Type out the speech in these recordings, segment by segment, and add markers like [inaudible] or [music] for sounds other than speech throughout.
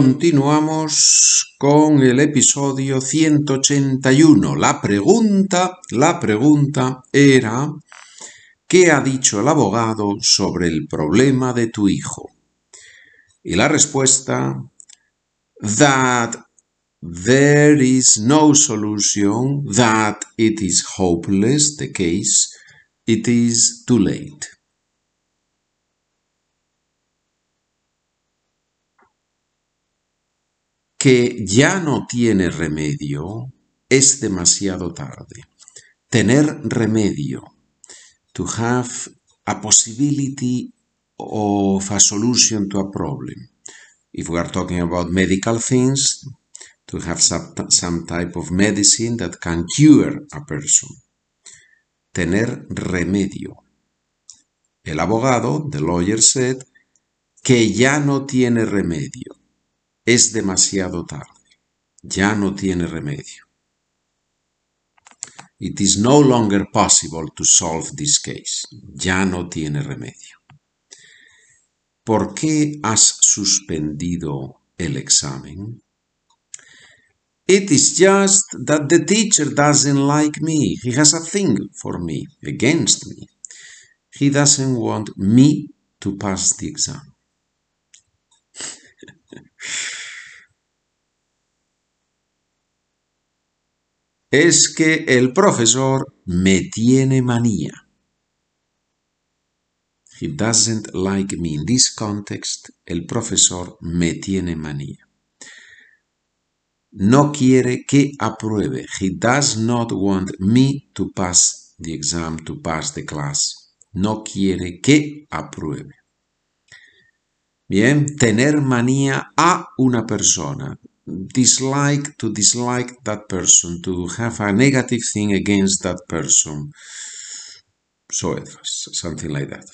Continuamos con el episodio 181. La pregunta, la pregunta era, ¿qué ha dicho el abogado sobre el problema de tu hijo? Y la respuesta, that there is no solution, that it is hopeless, the case, it is too late. Que ya no tiene remedio, es demasiado tarde. Tener remedio, to have a possibility of a solution to a problem. If we are talking about medical things, to have some, some type of medicine that can cure a person. Tener remedio. El abogado, the lawyer said, que ya no tiene remedio es demasiado tarde. Ya no tiene remedio. It is no longer possible to solve this case. Ya no tiene remedio. ¿Por qué has suspendido el examen? It is just that the teacher doesn't like me. He has a thing for me, against me. He doesn't want me to pass the exam. [laughs] es que el profesor me tiene manía. He doesn't like me. In this context, el profesor me tiene manía. No quiere que apruebe. He does not want me to pass the exam, to pass the class. No quiere que apruebe. Bien, tener manía a una persona dislike to dislike that person, to have a negative thing against that person. So something like that.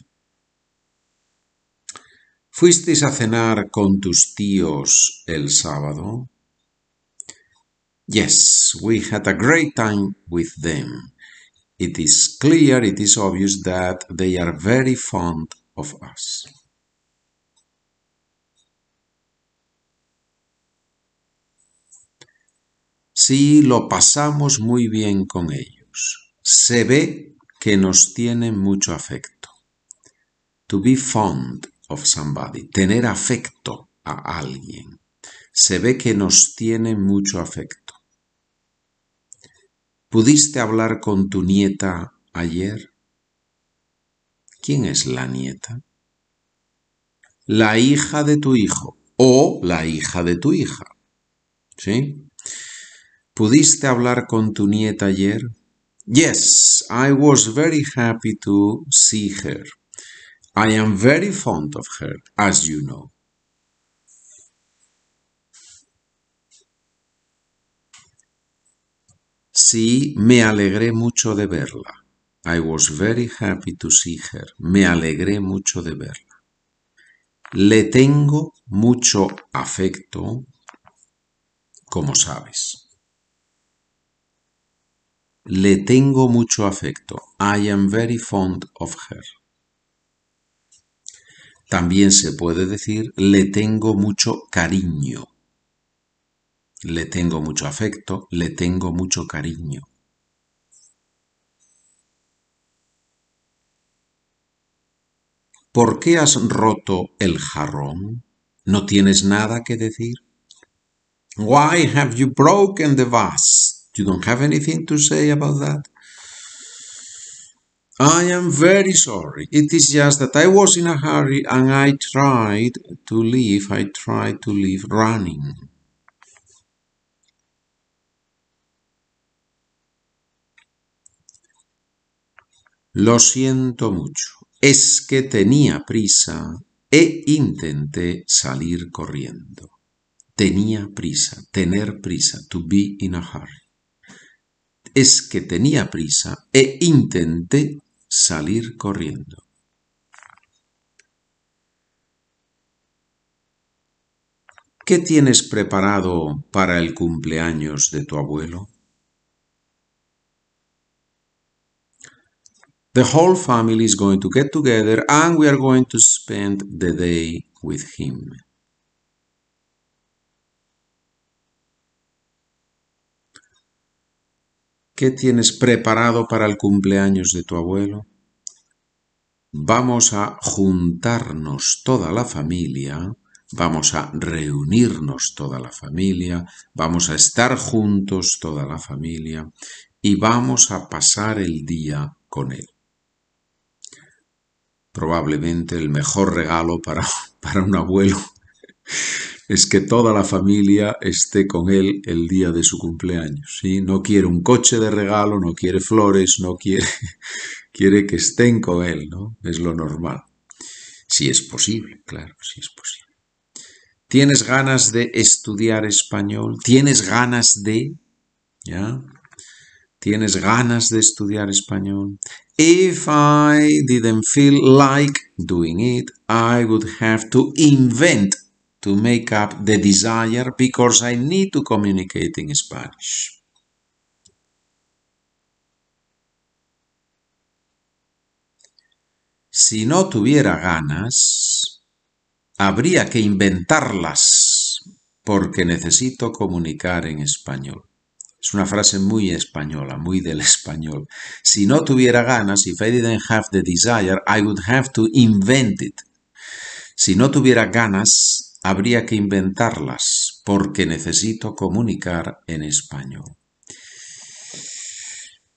¿Fuisteis a cenar con tus tíos el sábado? Yes, we had a great time with them. It is clear, it is obvious that they are very fond of us. Sí, lo pasamos muy bien con ellos. Se ve que nos tienen mucho afecto. To be fond of somebody, tener afecto a alguien. Se ve que nos tienen mucho afecto. ¿Pudiste hablar con tu nieta ayer? ¿Quién es la nieta? La hija de tu hijo o la hija de tu hija. ¿Sí? ¿Pudiste hablar con tu nieta ayer? Yes, I was very happy to see her. I am very fond of her, as you know. Sí, me alegré mucho de verla. I was very happy to see her. Me alegré mucho de verla. Le tengo mucho afecto, como sabes. Le tengo mucho afecto. I am very fond of her. También se puede decir le tengo mucho cariño. Le tengo mucho afecto, le tengo mucho cariño. ¿Por qué has roto el jarrón? ¿No tienes nada que decir? Why have you broken the vase? You don't have anything to say about that? I am very sorry. It is just that I was in a hurry and I tried to leave. I tried to leave running. Lo siento mucho. Es que tenía prisa e intenté salir corriendo. Tenía prisa, tener prisa, to be in a hurry es que tenía prisa e intenté salir corriendo. ¿Qué tienes preparado para el cumpleaños de tu abuelo? The whole family is going to get together and we are going to spend the day with him. ¿Qué tienes preparado para el cumpleaños de tu abuelo? Vamos a juntarnos toda la familia, vamos a reunirnos toda la familia, vamos a estar juntos toda la familia y vamos a pasar el día con él. Probablemente el mejor regalo para, [laughs] para un abuelo es que toda la familia esté con él el día de su cumpleaños. ¿sí? No quiere un coche de regalo, no quiere flores, no quiere, [laughs] quiere que estén con él, ¿no? Es lo normal. Si es posible, claro, si es posible. ¿Tienes ganas de estudiar español? ¿Tienes ganas de? ¿Ya? ¿Tienes ganas de estudiar español? If I didn't feel like doing it, I would have to invent to make up the desire because I need to communicate in Spanish. Si no tuviera ganas, habría que inventarlas porque necesito comunicar en español. Es una frase muy española, muy del español. Si no tuviera ganas, if I didn't have the desire, I would have to invent it. Si no tuviera ganas, habría que inventarlas porque necesito comunicar en español.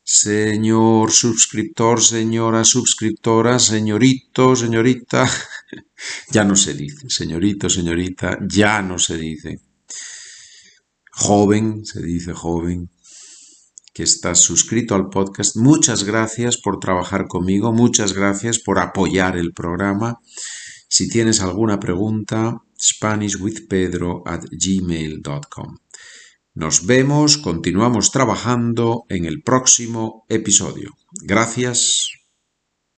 Señor suscriptor, señora suscriptora, señorito, señorita, [laughs] ya no se dice, señorito, señorita, ya no se dice. Joven, se dice joven, que estás suscrito al podcast. Muchas gracias por trabajar conmigo, muchas gracias por apoyar el programa. Si tienes alguna pregunta, SpanishWithPedro at gmail.com. Nos vemos, continuamos trabajando en el próximo episodio. Gracias.